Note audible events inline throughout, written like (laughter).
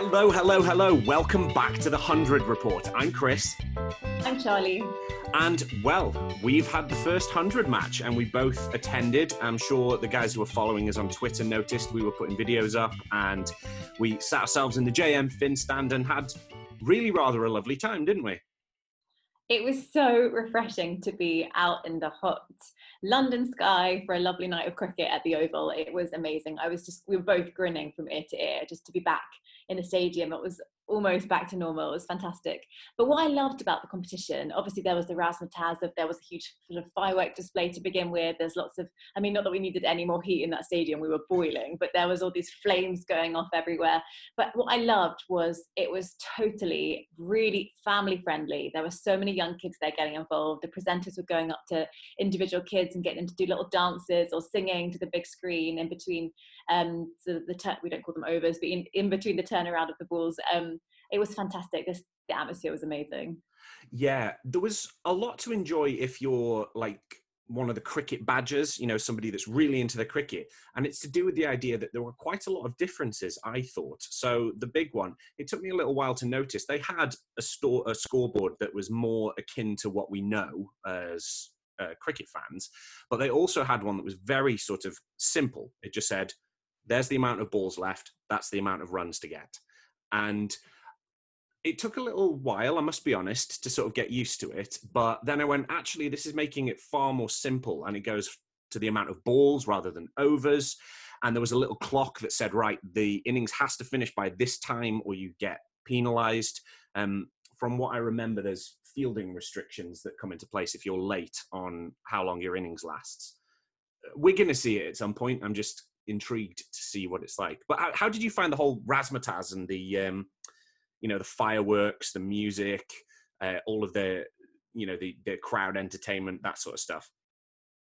Hello, hello, hello. Welcome back to the 100 Report. I'm Chris. I'm Charlie. And, well, we've had the first 100 match and we both attended. I'm sure the guys who were following us on Twitter noticed we were putting videos up and we sat ourselves in the JM Finn stand and had really rather a lovely time, didn't we? It was so refreshing to be out in the hot London sky for a lovely night of cricket at the Oval. It was amazing. I was just, we were both grinning from ear to ear just to be back in the stadium. It was almost back to normal. It was fantastic. But what I loved about the competition, obviously there was the razzmatazz there was a huge sort of firework display to begin with. There's lots of, I mean, not that we needed any more heat in that stadium, we were boiling, but there was all these flames going off everywhere. But what I loved was it was totally really family friendly. There were so many young kids there getting involved. The presenters were going up to individual kids and getting them to do little dances or singing to the big screen in between um, so the we don't call them overs, but in, in between the turnaround of the balls. Um, it was fantastic. This the atmosphere was amazing. Yeah, there was a lot to enjoy if you're like one of the cricket badgers, you know, somebody that's really into the cricket. And it's to do with the idea that there were quite a lot of differences, I thought. So the big one, it took me a little while to notice, they had a, store, a scoreboard that was more akin to what we know as uh, cricket fans, but they also had one that was very sort of simple. It just said, there's the amount of balls left, that's the amount of runs to get. And it took a little while, I must be honest, to sort of get used to it. But then I went, actually, this is making it far more simple. And it goes to the amount of balls rather than overs. And there was a little clock that said, right, the innings has to finish by this time or you get penalized. Um, from what I remember, there's fielding restrictions that come into place if you're late on how long your innings lasts. We're going to see it at some point. I'm just intrigued to see what it's like. But how, how did you find the whole razzmatazz and the, um, you know, the fireworks, the music, uh, all of the, you know, the the crowd entertainment, that sort of stuff?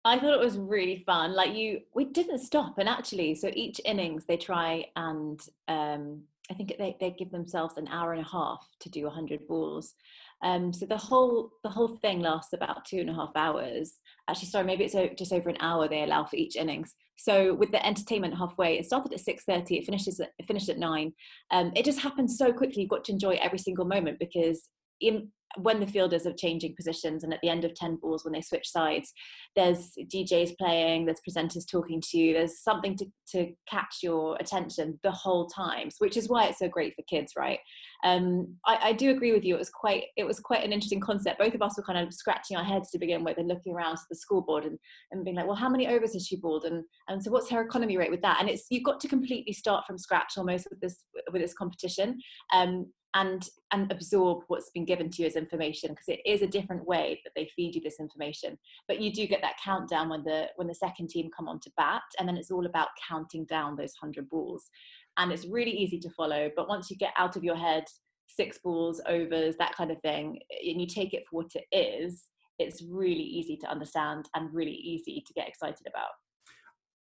I thought it was really fun. Like you, we didn't stop, and actually, so each innings they try and um, I think they they give themselves an hour and a half to do hundred balls. Um, so the whole the whole thing lasts about two and a half hours. Actually, sorry, maybe it's just over an hour they allow for each innings. So with the entertainment halfway, it started at six thirty. It finishes at, it finished at nine. Um, it just happens so quickly. You've got to enjoy every single moment because in when the fielders are changing positions and at the end of 10 balls when they switch sides there's djs playing there's presenters talking to you there's something to, to catch your attention the whole time which is why it's so great for kids right? Um, I, I, do agree with you it was quite it was quite an interesting concept. Both of us were kind of scratching our heads to begin with and looking around to the scoreboard and, and being like well how many overs has she balled? And, and so what's her economy rate with that? And it's you've got to completely start from scratch almost with this with this competition. Um, and and absorb what's been given to you as information because it is a different way that they feed you this information. But you do get that countdown when the when the second team come on to bat and then it's all about counting down those 100 balls. And it's really easy to follow but once you get out of your head six balls overs that kind of thing and you take it for what it is it's really easy to understand and really easy to get excited about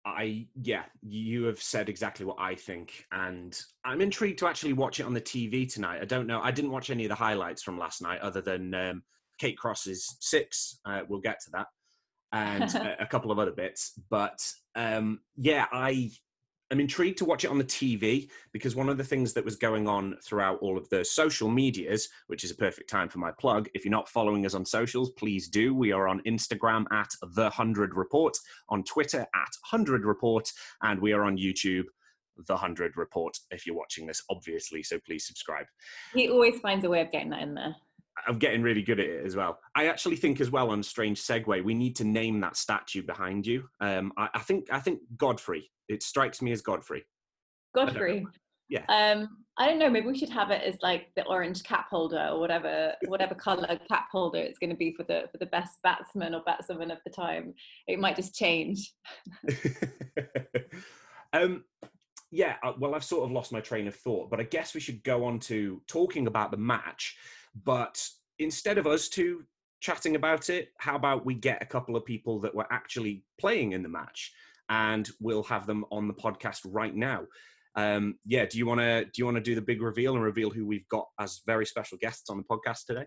I yeah, you have said exactly what I think, and I'm intrigued to actually watch it on the TV tonight. I don't know, I didn't watch any of the highlights from last night, other than um, Kate Cross's six. Uh, we'll get to that, and (laughs) a, a, couple of other bits. But um, yeah, I I'm intrigued to watch it on the TV because one of the things that was going on throughout all of the social medias, which is a perfect time for my plug. If you're not following us on socials, please do. We are on Instagram at the Hundred Report, on Twitter at Hundred Report, and we are on YouTube. The Hundred Report. If you're watching this, obviously, so please subscribe. He always finds a way of getting that in there. I'm getting really good at it as well. I actually think as well on strange segue, we need to name that statue behind you. Um, I, I, think I think Godfrey. It strikes me as Godfrey. Godfrey. Yeah. Um, I don't know. Maybe we should have it as like the orange cap holder or whatever, whatever color cap holder it's going to be for the for the best batsman or batswoman of the time. It might just change. (laughs) um, yeah. Uh, well, I've sort of lost my train of thought, but I guess we should go on to talking about the match but instead of us two chatting about it, how about we get a couple of people that were actually playing in the match, and we'll have them on the podcast right now. Um, yeah, do you want to do you want to do the big reveal and reveal who we've got as very special guests on the podcast today?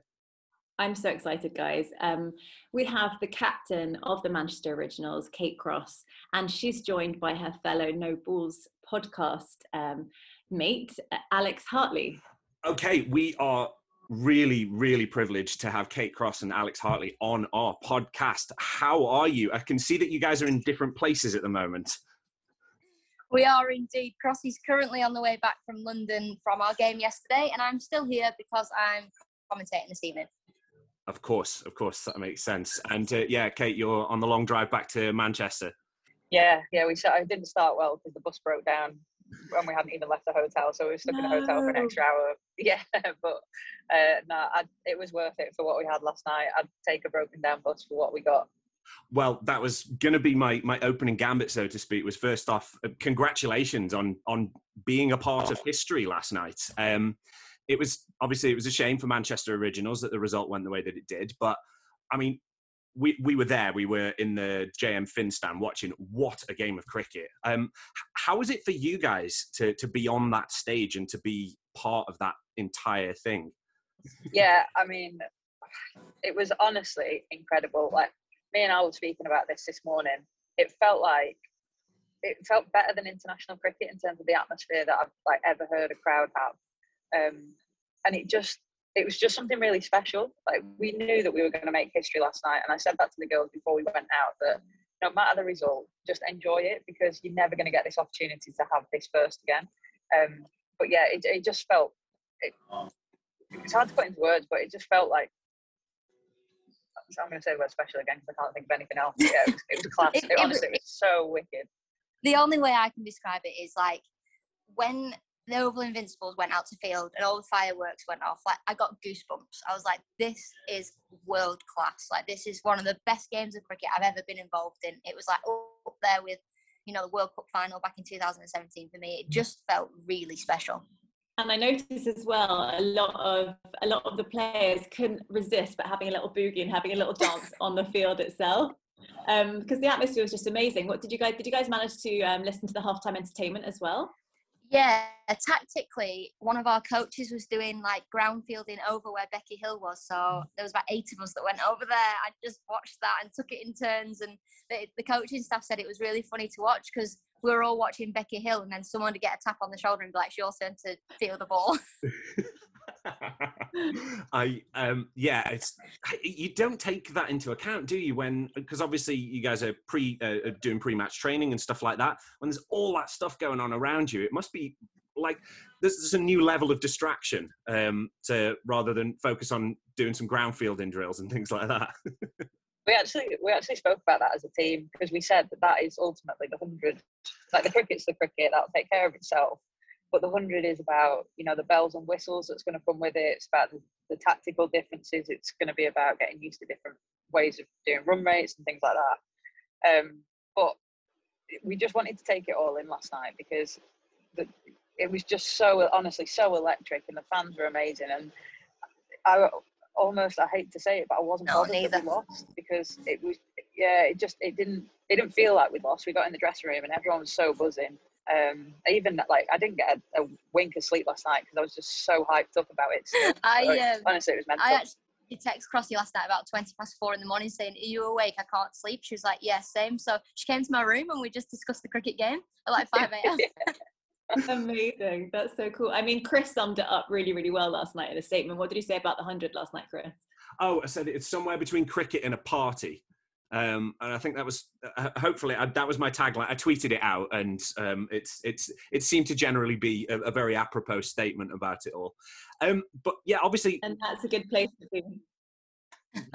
I'm so excited, guys. Um, we have the captain of the Manchester Originals, Kate Cross, and she's joined by her fellow No Balls podcast um, mate, Alex Hartley. Okay, we are really, really privileged to have Kate Cross and Alex Hartley on our podcast. How are you? I can see that you guys are in different places at the moment. We are indeed. Crossy's currently on the way back from London from our game yesterday, and I'm still here because I'm commentating this evening. Of course, of course, that makes sense. And uh, yeah, Kate, you're on the long drive back to Manchester. Yeah, yeah, we I didn't start well because the bus broke down when we hadn't even left the hotel, so we were stuck no. in a hotel for an extra hour. (laughs) Yeah, but uh, no, I'd, it was worth it for what we had last night. I'd take a broken down bus for what we got. Well, that was going to be my my opening gambit, so to speak. Was first off, uh, congratulations on on being a part of history last night. Um, it was obviously it was a shame for Manchester Originals that the result went the way that it did, but I mean, we, we were there. We were in the JM Finn Finstan watching. What a game of cricket! Um, how was it for you guys to to be on that stage and to be part of that entire thing? Yeah, I mean, it was honestly incredible. Like me and I were speaking about this this morning. It felt like it felt better than international cricket in terms of the atmosphere that I've like ever heard a crowd have. Um, and it just it was just something really special. Like we knew that we were going to make history last night, and I said that to the girls before we went out that no matter the result, just enjoy it because you're never going to get this opportunity to have this first again. Um, but yeah, it, it just felt it, it's hard to put into words, but it just felt like I'm going to say the word special again because I can't think of anything else. Yeah, it was, it was (laughs) class. it, it, honestly, it was so wicked. The only way I can describe it is like when the Oval Invincibles went out to field and all the fireworks went off. Like I got goosebumps. I was like, this is world class. Like this is one of the best games of cricket I've ever been involved in. It was like up there with, you know, the World Cup final back in 2017 for me. It just felt really special. And I noticed as well a lot of a lot of the players couldn't resist but having a little boogie and having a little dance on the field itself because um, the atmosphere was just amazing. What did you guys did you guys manage to um, listen to the halftime entertainment as well? Yeah, tactically, one of our coaches was doing like ground fielding over where Becky Hill was. So mm. there was about eight of us that went over there. I just watched that and took it in turns. And the, the coaching staff said it was really funny to watch because we were all watching Becky Hill, and then someone would get a tap on the shoulder and be like, "She also needs to field the ball." (laughs) (laughs) I um yeah, it's you don't take that into account, do you? When because obviously you guys are pre uh, doing pre-match training and stuff like that. When there's all that stuff going on around you, it must be like there's, a new level of distraction um to rather than focus on doing some ground fielding drills and things like that. (laughs) we actually we actually spoke about that as a team because we said that that is ultimately the hundred. Like the cricket's the cricket that'll take care of itself but the 100 is about you know the bells and whistles that's going to come with it it's about the, the tactical differences it's going to be about getting used to different ways of doing run rates and things like that. Um, but we just wanted to take it all in last night because the, it was just so honestly so electric and the fans were amazing and I almost I hate to say it but I wasn't no, bothered that we lost because it was yeah it just it didn't it didn't feel like we lost. We got in the dressing room and everyone was so buzzing um, even like I didn't get a, a wink of sleep last night because I was just so hyped up about it. Still. (laughs) I um, honestly, it was mental. I actually text Crossy last night about twenty past four in the morning saying, "Are you awake? I can't sleep." She was like, "Yeah, same." So she came to my room and we just discussed the cricket game at like five (laughs) a.m. (laughs) Amazing. That's so cool. I mean, Chris summed it up really, really well last night in a statement. What did you say about the 100 last night, Chris? Oh, I said it's somewhere between cricket and a party. Um, and I think that was uh, hopefully I, that was my tagline. I tweeted it out, and um, it's it's it seemed to generally be a, a very apropos statement about it all. Um, but yeah, obviously, and that's a good place to be.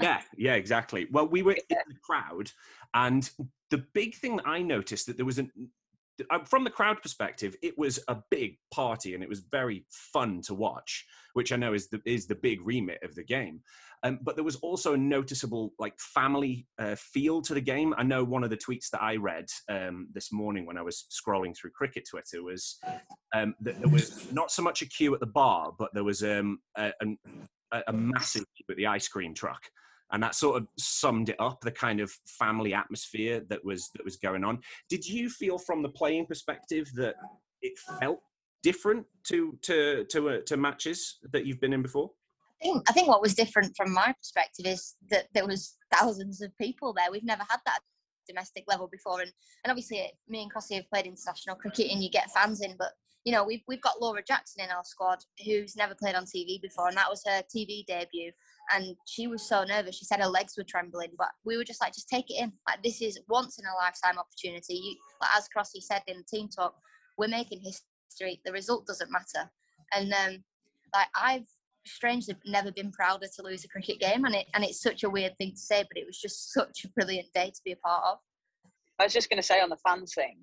yeah, yeah, exactly. Well, we were (laughs) in the crowd, and the big thing that I noticed that there was an uh, from the crowd perspective, it was a big party and it was very fun to watch, which I know is the is the big remit of the game. Um, but there was also a noticeable like family uh, feel to the game. I know one of the tweets that I read um, this morning when I was scrolling through cricket Twitter was um, that there was not so much a queue at the bar, but there was um, a, a, a massive queue at the ice cream truck and that sort of summed it up the kind of family atmosphere that was that was going on did you feel from the playing perspective that it felt different to to to uh, to matches that you've been in before I think I think what was different from my perspective is that there was thousands of people there. We've never had that domestic level before, and and obviously me and Crossy have played international cricket, and you get fans in, but you know we've we've got Laura Jackson in our squad who's never played on TV before, and that was her TV debut, and she was so nervous. She said her legs were trembling, but we were just like, just take it in. Like this is once in a lifetime opportunity. You, like, as Crossy said in the team talk, we're making history. The result doesn't matter, and um, like I've strangely never been prouder to lose a cricket game and it and it's such a weird thing to say but it was just such a brilliant day to be a part of i was just going to say on the fans thing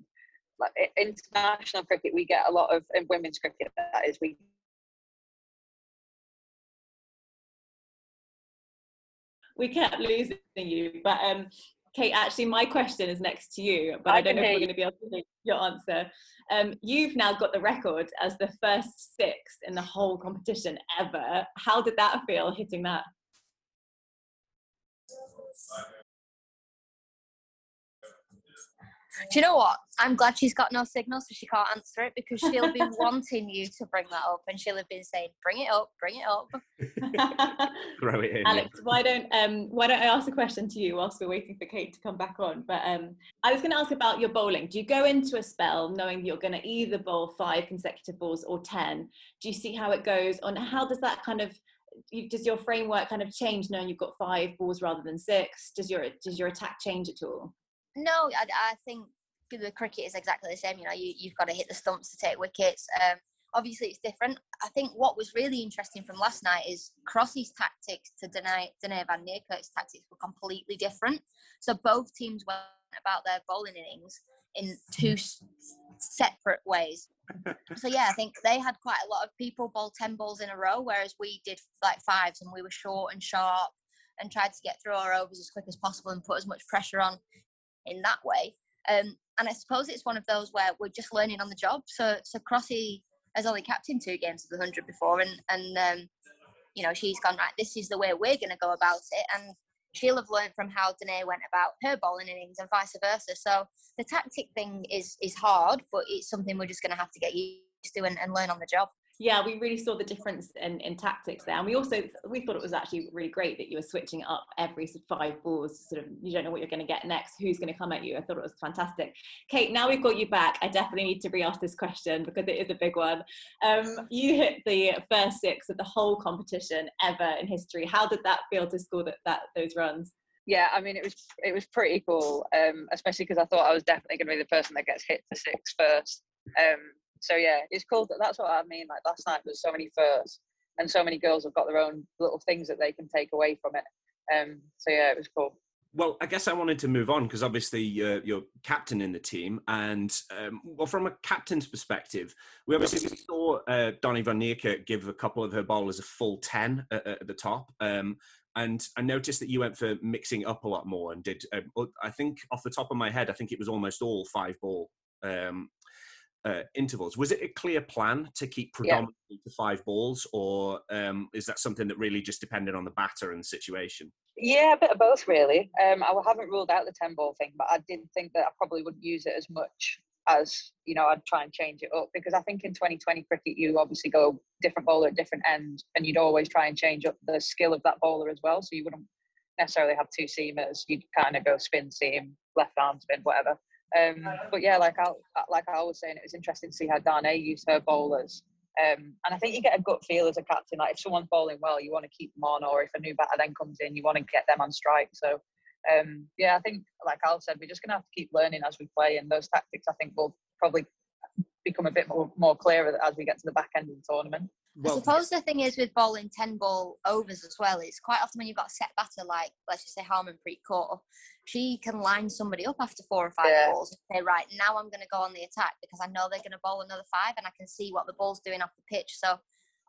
like international cricket we get a lot of in women's cricket that is we we kept losing you but um Kate, actually, my question is next to you, but I, I don't know if we're going to be able to hear your answer. Um, you've now got the record as the first six in the whole competition ever. How did that feel hitting that? Do you know what? I'm glad she's got no signal, so she can't answer it because she'll be (laughs) wanting you to bring that up, and she'll have been saying, "Bring it up, bring it up." (laughs) Throw it in. Alex, why don't um, why don't I ask a question to you whilst we're waiting for Kate to come back on? But um, I was going to ask about your bowling. Do you go into a spell knowing that you're going to either bowl five consecutive balls or ten? Do you see how it goes? On how does that kind of does your framework kind of change knowing you've got five balls rather than six? Does your does your attack change at all? No, I, I think the cricket is exactly the same. You know, you, you've got to hit the stumps to take wickets. Um, obviously, it's different. I think what was really interesting from last night is Crossy's tactics to deny Dane van Niekerk's tactics were completely different. So both teams went about their bowling innings in two separate ways. (laughs) so yeah, I think they had quite a lot of people bowl ten balls in a row, whereas we did like fives and we were short and sharp and tried to get through our overs as quick as possible and put as much pressure on in that way. Um, and I suppose it's one of those where we're just learning on the job. So so Crossy has only captained two games of the hundred before, and and um, you know she's gone right. This is the way we're going to go about it, and she'll have learned from how Dane went about her bowling innings and vice versa. So the tactic thing is is hard, but it's something we're just going to have to get used to and, and learn on the job yeah, we really saw the difference in, in tactics there. And we also we thought it was actually really great that you were switching up every five balls. Sort of, you don't know what you're going to get next. Who's going to come at you? I thought it was fantastic. Kate, now we've got you back. I definitely need to re-ask this question because it is a big one. Um, you hit the first six of the whole competition ever in history. How did that feel to score that, that those runs? yeah, I mean, it was it was pretty cool, um, especially because I thought I was definitely going to be the person that gets hit for six first. Um, so yeah, it's cool. That, that's what I mean. Like last night, there's so many firsts, and so many girls have got their own little things that they can take away from it. Um, so yeah, it was cool. Well, I guess I wanted to move on because obviously uh, you're captain in the team, and um, well, from a captain's perspective, we obviously saw uh, Dane van Niekerk give a couple of her bowlers a full ten at, at the top. Um, and I noticed that you went for mixing up a lot more and did. Uh, I think off the top of my head, I think it was almost all five ball um, uh, intervals. Was it a clear plan to keep predominantly yeah. to five balls, or um, is that something that really just depended on the batter and the situation? Yeah, a bit of both, really. Um, I haven't ruled out the ten ball thing, but I did think that I probably wouldn't use it as much as you know I'd try and change it up because I think in 2020 cricket you obviously go different bowler at different ends, and you'd always try and change up the skill of that bowler as well. So you wouldn't necessarily have two seamers. You'd kind of go spin seam, left arm spin, whatever. Um, but yeah, like I like I was saying, it was interesting to see how Dane used her bowlers. Um, and I think you get a gut feel as a captain. Like if someone's bowling well, you want to keep them on, or if a new batter then comes in, you want to get them on strike. So um, yeah, I think like Al said, we're just gonna have to keep learning as we play, and those tactics I think will probably become a bit more more clearer as we get to the back end of the tournament. Well, I suppose the thing is with bowling 10 ball overs as well, it's quite often when you've got a set batter like, let's just say Harmanpreet Kaur, she can line somebody up after four or five yeah. balls and say, right, now I'm going to go on the attack because I know they're going to bowl another five and I can see what the ball's doing off the pitch. So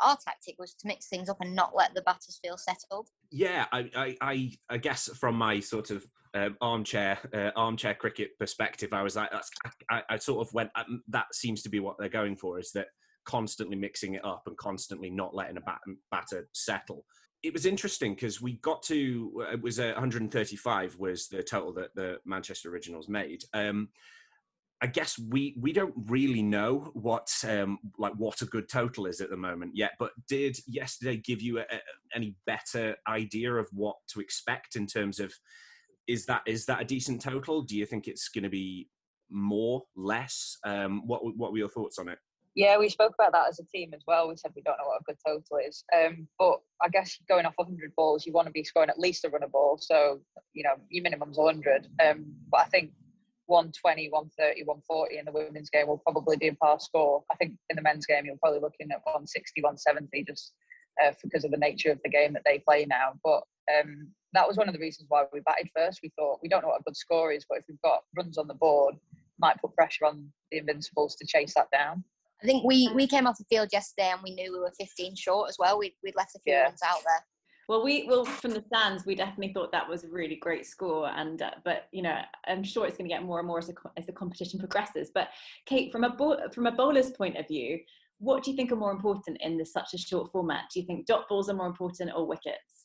our tactic was to mix things up and not let the batters feel settled. Yeah, I, I, I guess from my sort of um, armchair uh, armchair cricket perspective, I was like, that's, I, I sort of went. Um, that seems to be what they're going for. Is that constantly mixing it up and constantly not letting a bat, batter settle. It was interesting because we got to it was uh, 135 was the total that the Manchester Originals made. Um, I guess we we don't really know what um, like what a good total is at the moment yet. But did yesterday give you a, a, any better idea of what to expect in terms of is that is that a decent total? Do you think it's going to be more, less? Um, what what were your thoughts on it? Yeah, we spoke about that as a team as well. We said we don't know what a good total is. Um, but I guess going off 100 balls, you want to be scoring at least a runner ball. So, you know, your minimum's 100. Um, but I think 120, 130, 140 in the women's game will probably be a par score. I think in the men's game, you're probably looking at 160, 170 just uh, because of the nature of the game that they play now. But um, that was one of the reasons why we batted first. We thought we don't know what a good score is, but if we've got runs on the board, might put pressure on the Invincibles to chase that down. I think we we came off the field yesterday and we knew we were 15 short as well. We'd, we'd left a few yeah. runs out there. Well, we well from the stands, we definitely thought that was a really great score, and uh, but you know, I'm sure it's going to get more and more as, a, as the competition progresses. But Kate, from a from a bowler's point of view, what do you think are more important in this such a short format? Do you think dot balls are more important or wickets?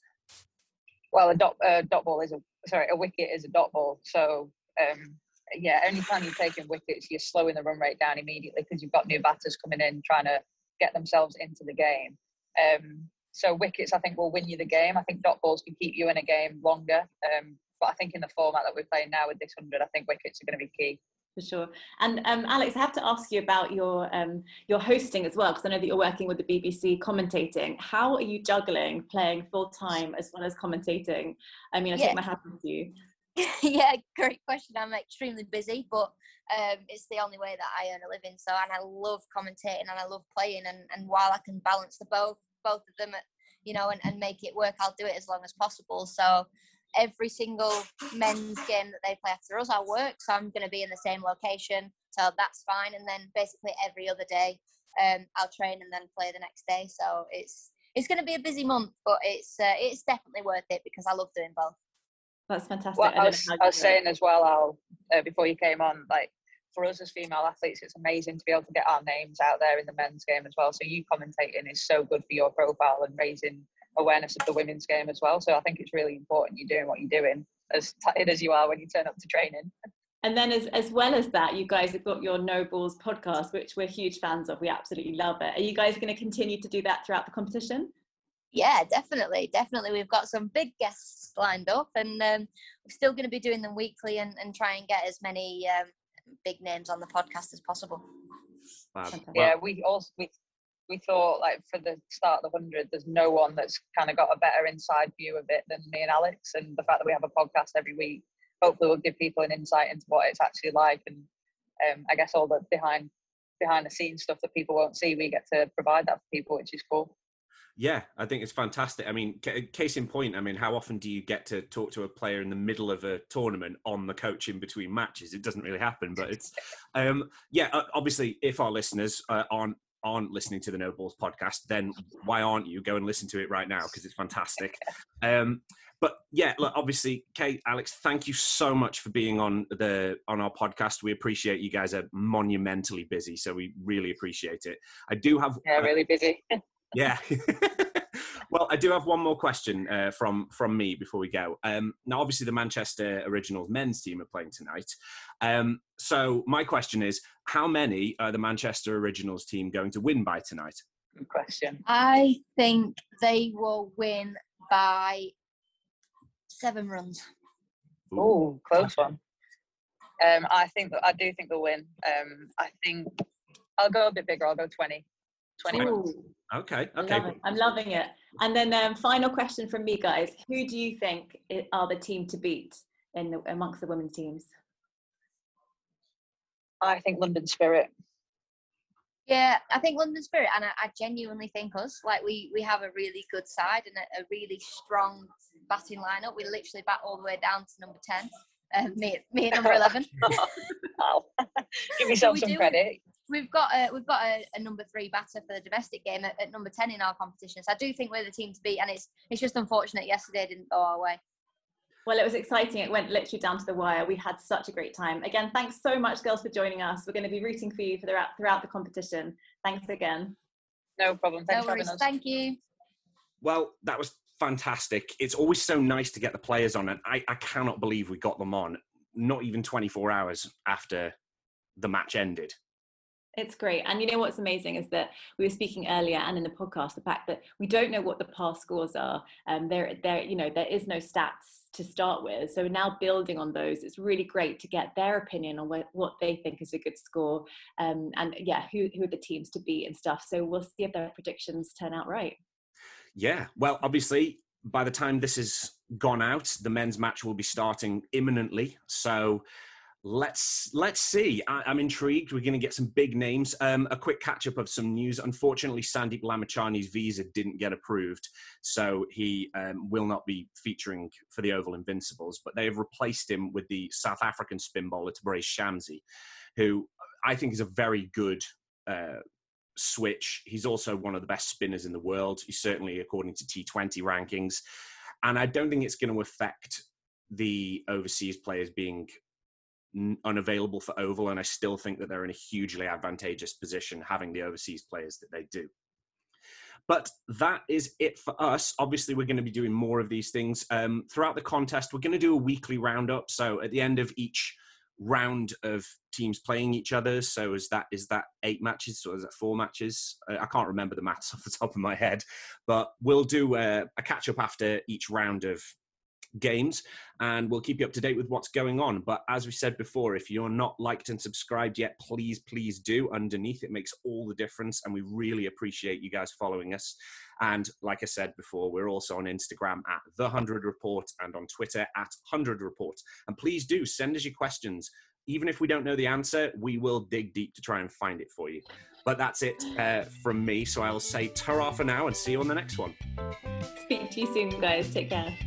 Well, a dot uh, dot ball is a sorry, a wicket is a dot ball. So um, yeah, anytime you're taking wickets, you're slowing the run rate down immediately because you've got new batters coming in trying to get themselves into the game. Um, so wickets, I think, will win you the game. I think dot balls can keep you in a game longer. Um, but I think in the format that we're playing now with this hundred, I think wickets are going to be key. For sure. And um, Alex, I have to ask you about your um, your hosting as well, because I know that you're working with the BBC commentating. How are you juggling playing full time as well as commentating? I mean, I yeah. take my hat off to you. (laughs) yeah, great question. I'm extremely busy, but um, it's the only way that I earn a living. So, and I love commentating and I love playing. And, and while I can balance the both both of them, you know, and, and make it work, I'll do it as long as possible. So, every single men's game that they play after us, I'll work. So I'm going to be in the same location. So that's fine. And then basically every other day, um, I'll train and then play the next day. So it's it's going to be a busy month, but it's uh, it's definitely worth it because I love doing both. That's fantastic. Well, I, was, I was saying as well, Al, uh, before you came on, like for us as female athletes, it's amazing to be able to get our names out there in the men's game as well. So you commentating is so good for your profile and raising awareness of the women's game as well. So I think it's really important you're doing what you're doing, as tired as you are when you turn up to training. And then, as, as well as that, you guys have got your No Balls podcast, which we're huge fans of. We absolutely love it. Are you guys going to continue to do that throughout the competition? Yeah, definitely, definitely. We've got some big guests lined up, and um, we're still going to be doing them weekly and, and try and get as many um, big names on the podcast as possible. Wow. Yeah, we also we we thought like for the start of the hundred, there's no one that's kind of got a better inside view of it than me and Alex, and the fact that we have a podcast every week hopefully will give people an insight into what it's actually like, and um, I guess all the behind behind the scenes stuff that people won't see, we get to provide that for people, which is cool. Yeah, I think it's fantastic. I mean, case in point, I mean, how often do you get to talk to a player in the middle of a tournament on the coach in between matches? It doesn't really happen, but it's, um, yeah, obviously, if our listeners uh, aren't aren't listening to the No Balls podcast, then why aren't you? Go and listen to it right now because it's fantastic. Um, but yeah, look, obviously, Kate, Alex, thank you so much for being on the on our podcast. We appreciate you guys are monumentally busy, so we really appreciate it. I do have yeah, really busy. (laughs) Yeah. (laughs) well, I do have one more question uh, from from me before we go. Um, now, obviously, the Manchester Originals men's team are playing tonight. Um, so, my question is: How many are the Manchester Originals team going to win by tonight? Good question. I think they will win by seven runs. Oh, close one. Um, I think I do think they'll win. Um, I think I'll go a bit bigger. I'll go twenty. 20 runs. Okay. Okay. Love I'm loving it. And then um, final question from me, guys: Who do you think are the team to beat in the, amongst the women's teams? I think London Spirit. Yeah, I think London Spirit, and I, I, genuinely think us like we we have a really good side and a, a really strong batting lineup. We literally bat all the way down to number ten. Uh, me, me at number eleven. (laughs) oh, (laughs) give yourself so some credit we've got a we've got a, a, number three batter for the domestic game at, at, number ten in our competition. So I do think we're the team to beat, and it's it's just unfortunate yesterday didn't go our way. Well, it was exciting. It went literally down to the wire. We had such a great time. Again, thanks so much, girls, for joining us. We're going to be rooting for you for throughout throughout the competition. Thanks again. No problem. Thanks no worries. Thank you. Well, that was fantastic. It's always so nice to get the players on, and I, I cannot believe we got them on. Not even 24 hours after the match ended. It's great. And you know what's amazing is that we were speaking earlier and in the podcast, the fact that we don't know what the past scores are. Um, there, there, you know, there is no stats to start with. So now building on those, it's really great to get their opinion on what, what they think is a good score. Um, and yeah, who, who are the teams to beat and stuff. So we'll see if their predictions turn out right. Yeah. Well, obviously, by the time this is gone out, the men's match will be starting imminently. So let's let's see. I, am intrigued. We're going to get some big names. Um, a quick catch up of some news. Unfortunately, Sandeep Lamichhane's visa didn't get approved, so he um, will not be featuring for the Oval Invincibles. But they have replaced him with the South African spin bowler Tabraiz Shamsi, who I think is a very good. Uh, switch. He's also one of the best spinners in the world. He's certainly, according to T20 rankings. And I don't think it's going to affect the overseas players being unavailable for Oval, and I still think that they're in a hugely advantageous position having the overseas players that they do. But that is it for us. Obviously, we're going to be doing more of these things um, throughout the contest. We're going to do a weekly roundup. So at the end of each round of teams playing each other, so is that is that eight matches or is that four matches? I can't remember the maths (laughs) off the top of my head, but we'll do a, a catch up after each round of games and we'll keep you up to date with what's going on. But as we said before if you're not liked and subscribed yet please please do. Underneath it makes all the difference and we really appreciate you guys following us. And like i said before we're also on instagram at the 100 report and on twitter at 100 report. And please do send us your questions even if we don't know the answer we will dig deep to try and find it for you. But that's it uh, from me. So i'll say ta for now and see you on the next one. Speak to you soon guys. Take care